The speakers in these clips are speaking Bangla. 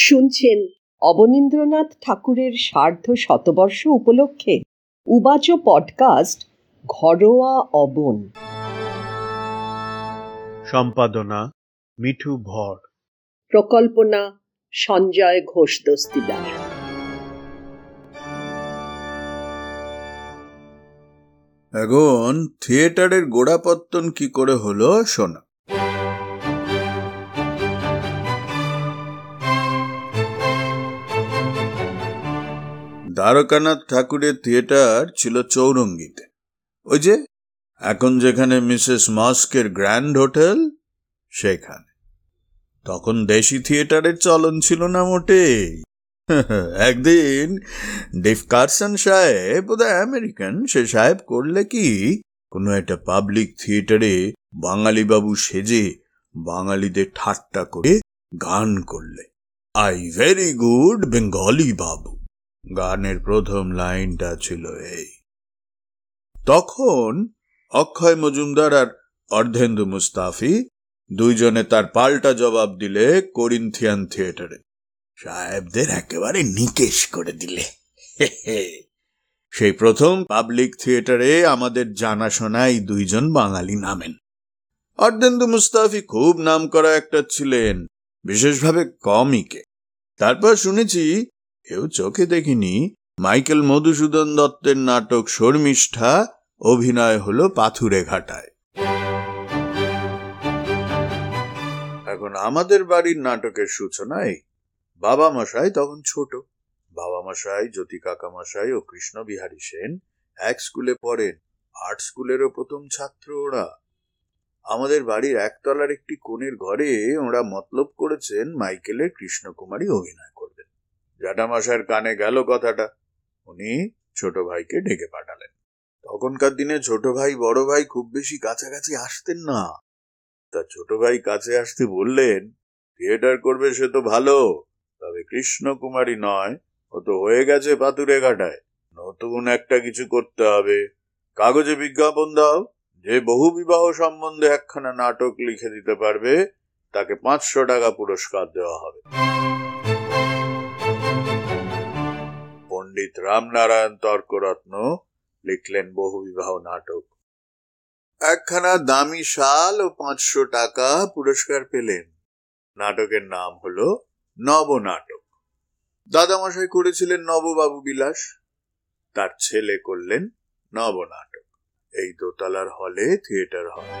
শুনছেন অবনীন্দ্রনাথ ঠাকুরের সার্ধ শতবর্ষ উপলক্ষে উবাচ পডকাস্ট ঘরোয়া অবন। সম্পাদনা মিঠু ভর। প্রকল্পনা সঞ্জয় ঘোষ দস্তিদার। এখন থিয়েটারের গোড়াপত্তন কি করে হলো শোনা। দ্বারকানাথ ঠাকুরের থিয়েটার ছিল চৌরঙ্গিতে। ওই যে, এখন যেখানে মিসেস মস্কের গ্র্যান্ড হোটেল, সেখানে। তখন দেশি থিয়েটারের চলন ছিল না মোটে একদিন ডিফ কারসন সাহেব বোধহয় আমেরিকান, সে সাহেব করলে কি, কোনো একটা পাবলিক থিয়েটারে বাঙালি বাবু সেজে বাঙালিদের ঠাট্টা করে গান করলে। আই ভেরি গুড বেঙ্গলি বাবু। গানের প্রথম লাইনটা ছিল এই। তখন অক্ষয় মজুমদার আর অর্ধেন্দু মুস্তাফি দুইজনে তার পাল্টা জবাব দিলে করিন্থিয়ান থিয়েটারে। সাহেবদের একেবারে নিকেশ করে দিলে। সেই প্রথম পাবলিক থিয়েটারে আমাদের জানাশোনাই দুইজন বাঙালি নামেন। অর্ধেন্দু মুস্তাফি খুব নাম করা একটা ছিলেন, বিশেষভাবে কমিকে। তারপর শুনেছি কেউ চোখে দেখিনি। মাইকেল মধুসূদন দত্তের নাটক শর্মিষ্ঠা, অভিনয় হল পাথুরে ঘাটায়। এখন আমাদের বাড়ির নাটকের সূচনায় বাবা মশাই তখন ছোট। বাবা মশাই জ্যোতি কাকা মশাই ও কৃষ্ণ বিহারী সেন এক স্কুলে পড়েন আর্ট স্কুলেরও প্রথম ছাত্র ওরা। আমাদের বাড়ির একতলার একটি কোণের ঘরে ওরা মতলব করেছেন মাইকেলের কৃষ্ণকুমারী অভিনয় করবেন। জ্যাঠামশাইয়ের কানে গেল কথাটা। উনি ছোট ভাইকে ডেকে পাঠালেন। তখনকার দিনে ছোট ভাই, বড় ভাই খুব বেশি কাছাকাছি আসতেন না। তা ছোট ভাই কাছে আসতে বললেন, থিয়েটার করবে সে তো ভালো, তবে কৃষ্ণকুমারী নয়, ও তো হয়ে গেছে পাতুরে ঘাটায়। নতুন একটা কিছু করতে হবে। কাগজে বিজ্ঞাপন দাও, যে বহু বিবাহ সম্বন্ধে একখানা নাটক লিখে দিতে পারবে, তাকে পাঁচশো টাকা পুরস্কার দেওয়া হবে। পণ্ডিত রামনারায়ণ তর্করত্ন লিখলেন বহু বিবাহ নাটক। একখানা দামি শাল ও পাঁচশো টাকা পুরস্কার পেলেন। নাটকের নাম হলো নবনাটক। দাদামশাই করেছিলেন নববাবু বিলাস। তার ছেলে করলেন নবনাটক। এই দোতলার হলে থিয়েটার হয়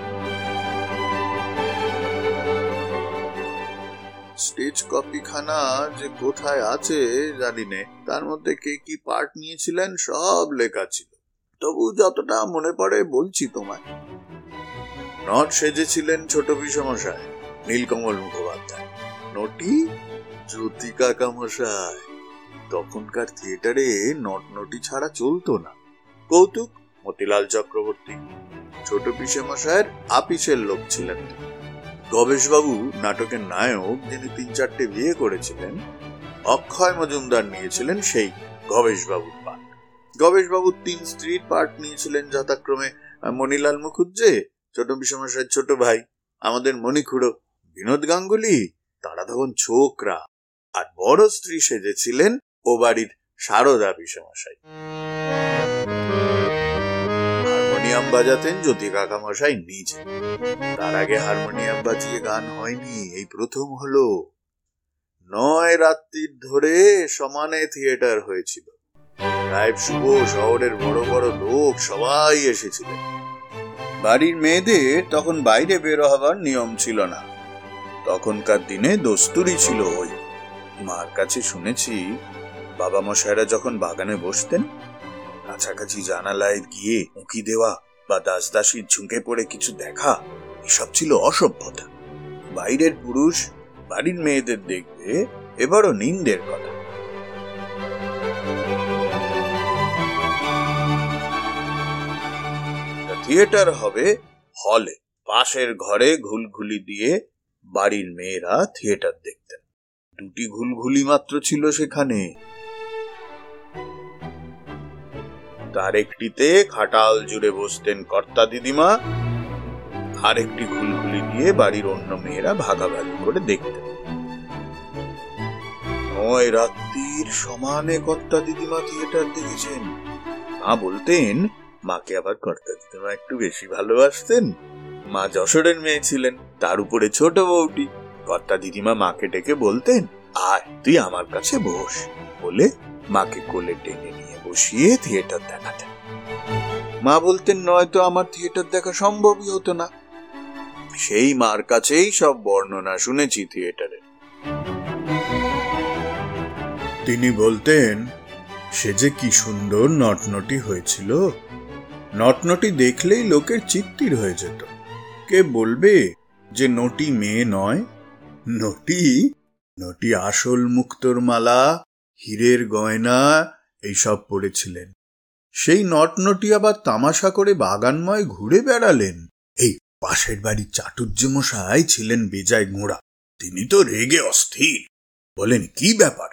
স্টেজ কপিখানা যে কোথায় আছে জানি নে। তার মধ্যে কে কি পার্ট নিয়েছিলেন সব লেখা ছিল। তবু যতটা মনে পড়ে বলছি তোমায়। নট সেজেছিলেন ছোট বিষমশায়, নীলকমল মুখোপাধ্যায়। নটি? জ্যোতি কাকা মশাই তখনকার থিয়েটারে নট নটি ছাড়া চলতো না। কৌতুক, মতিলাল চক্রবর্তী। ছোট পিসে মশাইয়ের আপিসের লোক ছিলেন গবেশবাবু নাটকের নায়ক যিনি তিন চারটে বিয়ে করেছিলেন, অক্ষয় মজুমদার নিয়েছিলেন সেই গবেশবাবুর পাঠ। গবেশবাবু তিন স্ত্রীর পার্ট নিয়েছিলেন যথাক্রমে মণিলাল মুখুজ্জে, ছোট বিষমশাই ছোট ভাই, আমাদের মণিখুড়ো, বিনোদ গাঙ্গুলি তারা তখন ছোকরা, আর বড় স্ত্রী সেজেছিলেন ও বাড়ির সারদা বিষমশাই হারমোনিয়াম বাজাতেন জ্যোতি কাকা মশাই নিজে। তার আগে হারমোনিয়াম বাজিয়ে গান হয়নি, এই প্রথম হলো। নয় রাত্রির ধরে সমানে থিয়েটার হয়েছিল। সাহেব শুভ, শহরের বড় বড় লোক সবাই এসেছিলেন। বাড়ির মেয়েদের তখন বাইরে বেরো হবার নিয়ম ছিল না। তখনকার দিনে দস্তুরি ছিল ওই। মার কাছে শুনেছি, বাবা মশাইরা যখন বাগানে বসতেন, কাছাকাছি জানালায় গিয়ে উঁকি দেওয়া বা দাস দাসীর ঝুঁকে পড়ে কিছু দেখা, এসব ছিল অসভ্যতা। বাইরের পুরুষ, বাড়ির মেয়েদের দেখবে, এবারও নিন্দের কথা। থিয়েটার হবে হলে, পাশের ঘরে ঘুলঘুলি দিয়ে বাড়ির মেয়েরা থিয়েটার দেখতেন। দুটি ঘুলঘুলি মাত্র ছিল সেখানে। তার একটিতে খাটাল জুড়ে বসতেন কর্তা দিদিমা। আর একটি ঘুলঘুলি দিয়ে বাড়ির অন্য মেয়েরা ভাগাভাগি করে দেখতেন। সময় রাত্রির সমানে কর্তা দিদিমা থিয়েটার দেখেছেন। মা বলতেন, মাকে আবার কর্তা দিদিমা একটু বেশি ভালোবাসতেন? মা যশোরের মেয়ে ছিলেন, তার উপরে ছোট বউটি। কর্তা দিদিমা মাকে ডেকে বলতেন, আয়, তুই আমার কাছে বস। বলে মাকে কোলে টেনে নিয়ে বসিয়ে থিয়েটার দেখাতেন মা বলতেন, নয়তো আমার থিয়েটার দেখা সম্ভবই হতো না। সেই মার কাছেই সব বর্ণনা শুনেছি থিয়েটারে। তিনি বলতেন, সে যে কি সুন্দর নটনটি হয়েছিল। নটনটি দেখলেই লোকের চিত্তির হয়ে যেত। কে বলবে যে নটি মেয়ে নয়? নটি? নটি আসল মুক্তোর মালা, হীরের গয়না এইসব পড়েছিলেন। সেই নটনটি আবার তামাশা করে বাগানময় ঘুরে বেড়ালেন। এই পাশের বাড়ির চাটুর্য মশাই ছিলেন বেজায় গোঁড়া তিনি তো রেগে অস্থির। বলেন, কি ব্যাপার?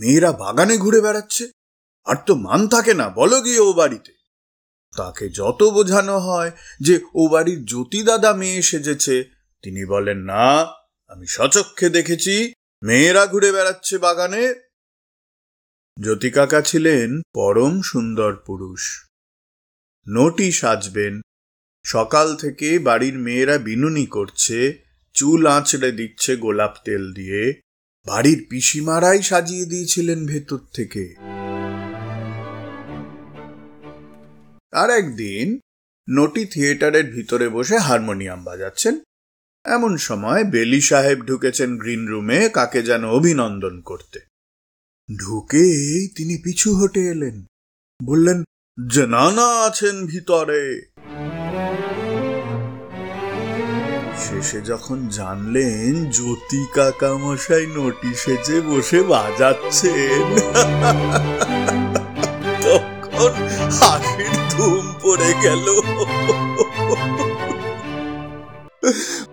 মেয়েরা বাগানে ঘুরে বেড়াচ্ছে? আর তো মান থাকে না, বলো গিয়ে ও বাড়িতে। তাকে যত বোঝানো হয় যে ও বাড়ির জ্যোতি দাদা মেয়ে সেজেছে, তিনি বলেন, না, আমি সচক্ষে দেখেছি, মেয়েরা ঘুরে বেড়াচ্ছে বাগানে জ্যোতি কাকা ছিলেন পরম সুন্দর পুরুষ। নটি সাজবেন। সকাল থেকে বাড়ির মেয়েরা বিনুনি করছে, চুল আঁচড়ে দিচ্ছে গোলাপ তেল দিয়ে। বাড়ির পিসিমারাই সাজিয়ে দিয়েছিলেন ভেতর থেকে। আর একদিন নটি থিয়েটারের ভিতরে বসে হারমোনিয়াম বাজাচ্ছেন। এমন সময় বেলি সাহেব ঢুকেছেন গ্রিন রুমে, কাকে যেন অভিনন্দন করতে। ঢুকেই তিনি পিছু হটে এলেন। বললেন, জানানা আছেন ভিতরে। শেষে যখন জানলেন, জ্যোতি কাকা মশাই নটি সেজে বসে বাজাচ্ছেন, তখন হাসির ধুম পড়ে গেল।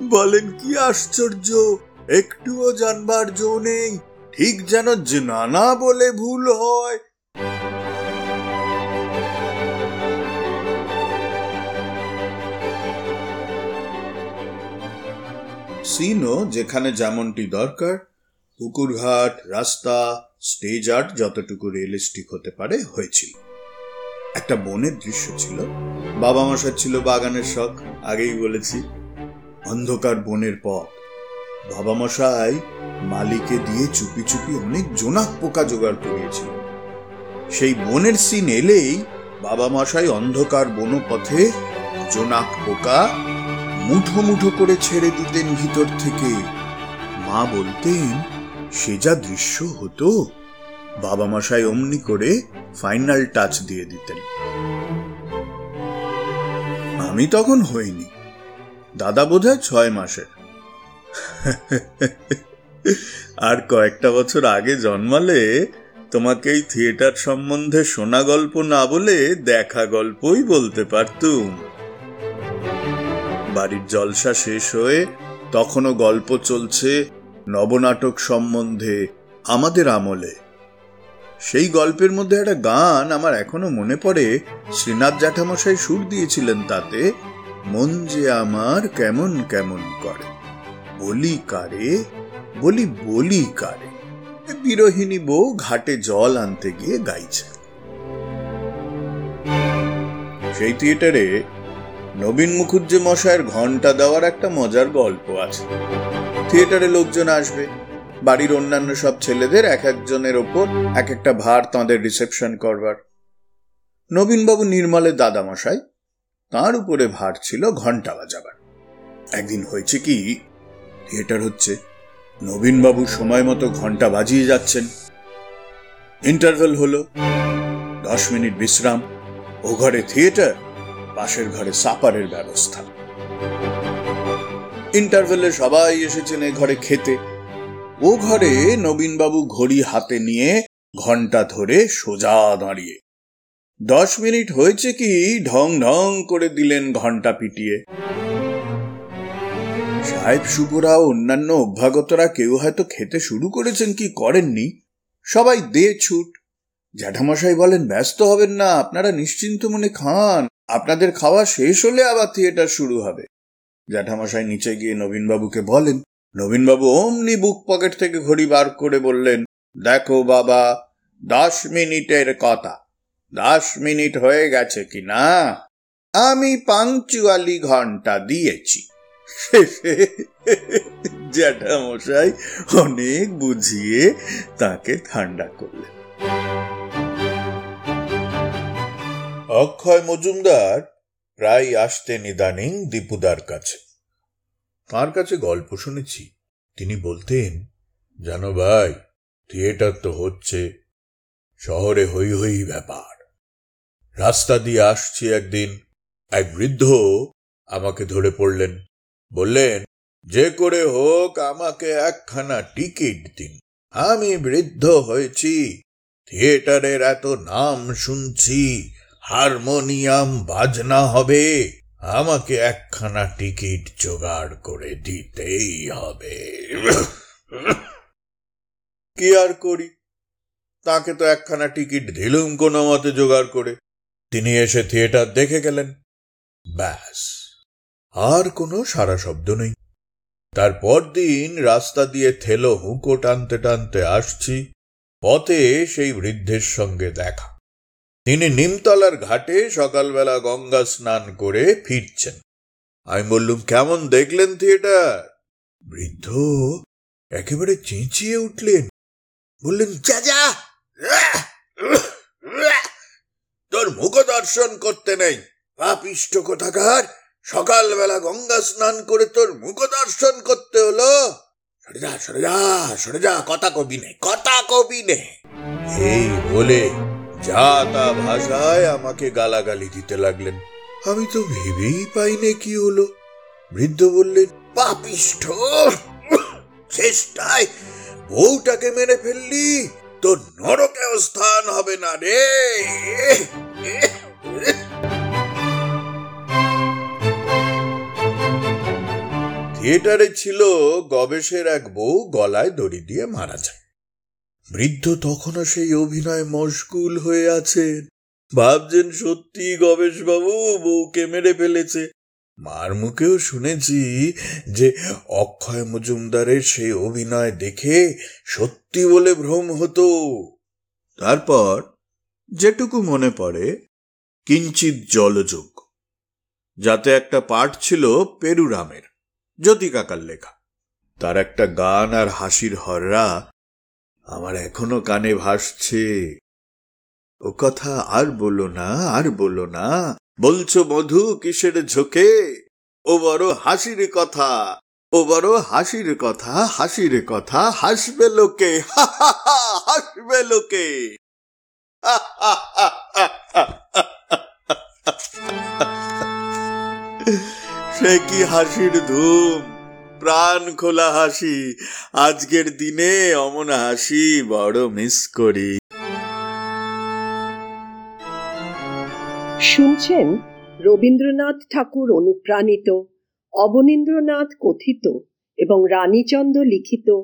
বলেন, কি আশ্চর্য! একটুও জানবার জো নেই। ঠিক যেন নানা বলে ভুল হয়। সিনও যেখানে যেমনটি দরকার, পুকুরঘাট, রাস্তা, স্টেজ আর্ট যতটুকু রিয়েলিস্টিক হতে পারে হয়েছিল। একটা বনের দৃশ্য ছিল। বাবা মশার ছিল বাগানের শখ, আগেই বলেছি। অন্ধকার বনের পথ। বাবা মশাই মালিকে দিয়ে চুপি চুপি অনেক জোনাক পোকা জোগাড় করিয়েছিল। সেই বনের সিন এলেই বাবা মশাই অন্ধকার বনপথে জোনাক পোকা মুঠো মুঠো করে ছেড়ে দিতেন ভিতর থেকে। মা বলতেন, সে যা দৃশ্য হতো। বাবা মশাই অমনি করে ফাইনাল টাচ দিয়ে দিতেন। আমি তখন হইনি। দাদা বোধহয় ছয় মাসের। আর কয়েকটা বছর আগে জন্মালে তোমাকে এই থিয়েটার সম্বন্ধে শোনা গল্প না বলে দেখা গল্পই বলতে পারতুম। বাড়ির জলসা শেষ হয়ে তখনও গল্প চলছে নবনাটক সম্বন্ধে আমাদের আমলে। সেই গল্পের মধ্যে একটা গান আমার এখনও মনে পড়ে, শ্রীনাথ জ্যাঠামশাই সুর দিয়েছিলেন তাতে, মন যে আমার কেমন কেমন করে। বলি কারে? বলি বলি কারে? বিরোহিনী বউ ঘাটে জল আনতে গিয়ে গাইছে। সেই থিয়েটারে নবীন মুখুজ্জে মশায়ের ঘণ্টা দেওয়ার একটা মজার গল্প আছে। থিয়েটারে লোকজন আসবে। বাড়ির অন্যান্য সব ছেলেদের এক একজনের ওপর এক একটা ভার তাঁদের রিসেপশন করবার। নবীনবাবু নির্মলের দাদামশাই, তার উপরে ভার ছিল ঘণ্টা বাজাবার। একদিন হয়েছে কি থিয়েটার হচ্ছে। নবীনবাবু সময় মতো ঘণ্টা বাজিয়ে যাচ্ছেন। ইন্টারভেল হলো, দশ মিনিট বিশ্রাম, ও ঘরে থিয়েটার, পাশের ঘরে সাপারের ব্যবস্থা। ইন্টারভেলে সবাই এসেছেন এ ঘরে খেতে। ও ঘরে নবীনবাবু ঘড়ি হাতে নিয়ে ঘণ্টা ধরে সোজা দাঁড়িয়ে। দশ মিনিট হয়েছে কি ঢং ঢং করে দিলেন ঘণ্টা পিটিয়ে। সাহেব শুভরা অন্যান্য অভ্যাগতরা কেউ হয়তো খেতে শুরু করেছেন কি করেননি। সবাই দে ছুট। জ্যাঠামশাই বলেন, ব্যস্ত হবেন না, আপনারা নিশ্চিন্ত মনে খান। আপনাদের খাওয়া শেষ হলে আবার থিয়েটার শুরু হবে। জ্যাঠামশাই নিচে গিয়ে নবীনবাবুকে বলেন, নবীনবাবু অমনি বুক পকেট থেকে ঘড়ি বার করে বললেন, দেখো বাবা, দশ মিনিটের কথা। দশ মিনিট হয়ে গেছে কি না আমি পাংচুয়ালি ঘণ্টা দিয়েছি। জ্যাঠামশাই অনেক বুঝিয়ে তাকে ঠান্ডা করলেন। অক্ষয় মজুমদার প্রায় আসতেন ইদানিং দীপুদার কাছে। তার কাছে গল্প শুনেছি। তিনি বলতেন, জানো ভাই, থিয়েটার তো হচ্ছে, শহরে হই হই ব্যাপার। রাস্তা দিয়ে আসছি একদিন, এক বৃদ্ধ আমাকে ধরে পড়লেন। বললেন, যে করে হোক আমাকে একখানা টিকিট দিন। আমি বৃদ্ধ হয়েছি, থিয়েটারের এত নাম শুনছি, হারমোনিয়াম বাজনা হবে, আমাকে একখানা টিকিট জোগাড় করে দিতেই হবে। কি আর করি? তাকে তো একখানা টিকিট দিলুম কোনো মতে জোগাড় করে। তিনি এসে থিয়েটার দেখে গেলেন। ব্যাস। আর কোনো সারা শব্দ নেই। তারপর দিন রাস্তা দিয়ে থেলো হুঁকো টানতে টানতে আসছি, পথে সেই বৃদ্ধের সঙ্গে দেখা। তিনি নিমতলার ঘাটে সকালবেলা গঙ্গা স্নান করে ফিরছেন। আমি বললুম, কেমন দেখলেন থিয়েটার? বৃদ্ধ একেবারে চেঁচিয়ে উঠলেন। বললেন, যা তোর মুখ দর্শন করতে নেই। পাপিষ্ট কোথাকার সকালবেলা গঙ্গা স্নান করে তোর মুখ দর্শন করতে হলো। সরে যা সরে যা সরে যা, কথা কবি নে, কথা কবি নে। এই বলে যা তা ভাষায় আমাকে গালাগালি দিতে লাগলেন। আমি তো ভেবেই পাইনে কি হলো। বৃদ্ধ বললেন, পাপিষ্ঠ, চেষ্টায় বউটাকে মেরে ফেললি, তোর নরকেও স্থান হবে না রে। থিয়েটারে ছিল গবেষের এক বউ গলায় দড়ি দিয়ে মারা যায়। বৃদ্ধ তখনও সেই অভিনয় মশগুল হয়ে আছেন ভাবছেন সত্যি গবেশ বাবু বউকে মেরে ফেলেছে। মার মুখেও শুনেছি যে অক্ষয় মজুমদারের সেই অভিনয় দেখে সত্যি বলে ভ্রম হতো। তারপর যেটুকু মনে পড়ে কিঞ্চিত জলযোগ। যাতে একটা পাঠ ছিল পেরুরামের। জ্যোতি কাকার লেখা তার একটা গান আর হাসির হররা আমার এখনও কানে ভাসছে ও কথা আর বলো না আর বলো না বলছো মধু কিসের ঝোঁকে ও বড় হাসির কথা ও বড় হাসির কথা হাসির কথা হাসবে লোকে হাসবে লোকে সে কি হাসির ধুম? প্রাণ খোলা হাসি আজকের দিনে অমন হাসি বড় মিস করি। শুনছেন রবীন্দ্রনাথ ঠাকুর অনুপ্রাণিত অবনীন্দ্রনাথ কথিত এবং রানীচন্দ্র লিখিত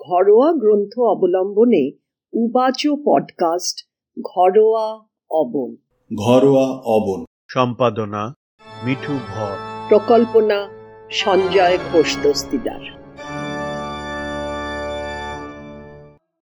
ঘরোয়া গ্রন্থ অবলম্বনে উবাচো পডকাস্ট ঘরোয়া অবন। ঘরোয়া অবন। সম্পাদনা মিঠু ভর প্রকল্পনা সঞ্জয় ঘোষ দস্তিদার।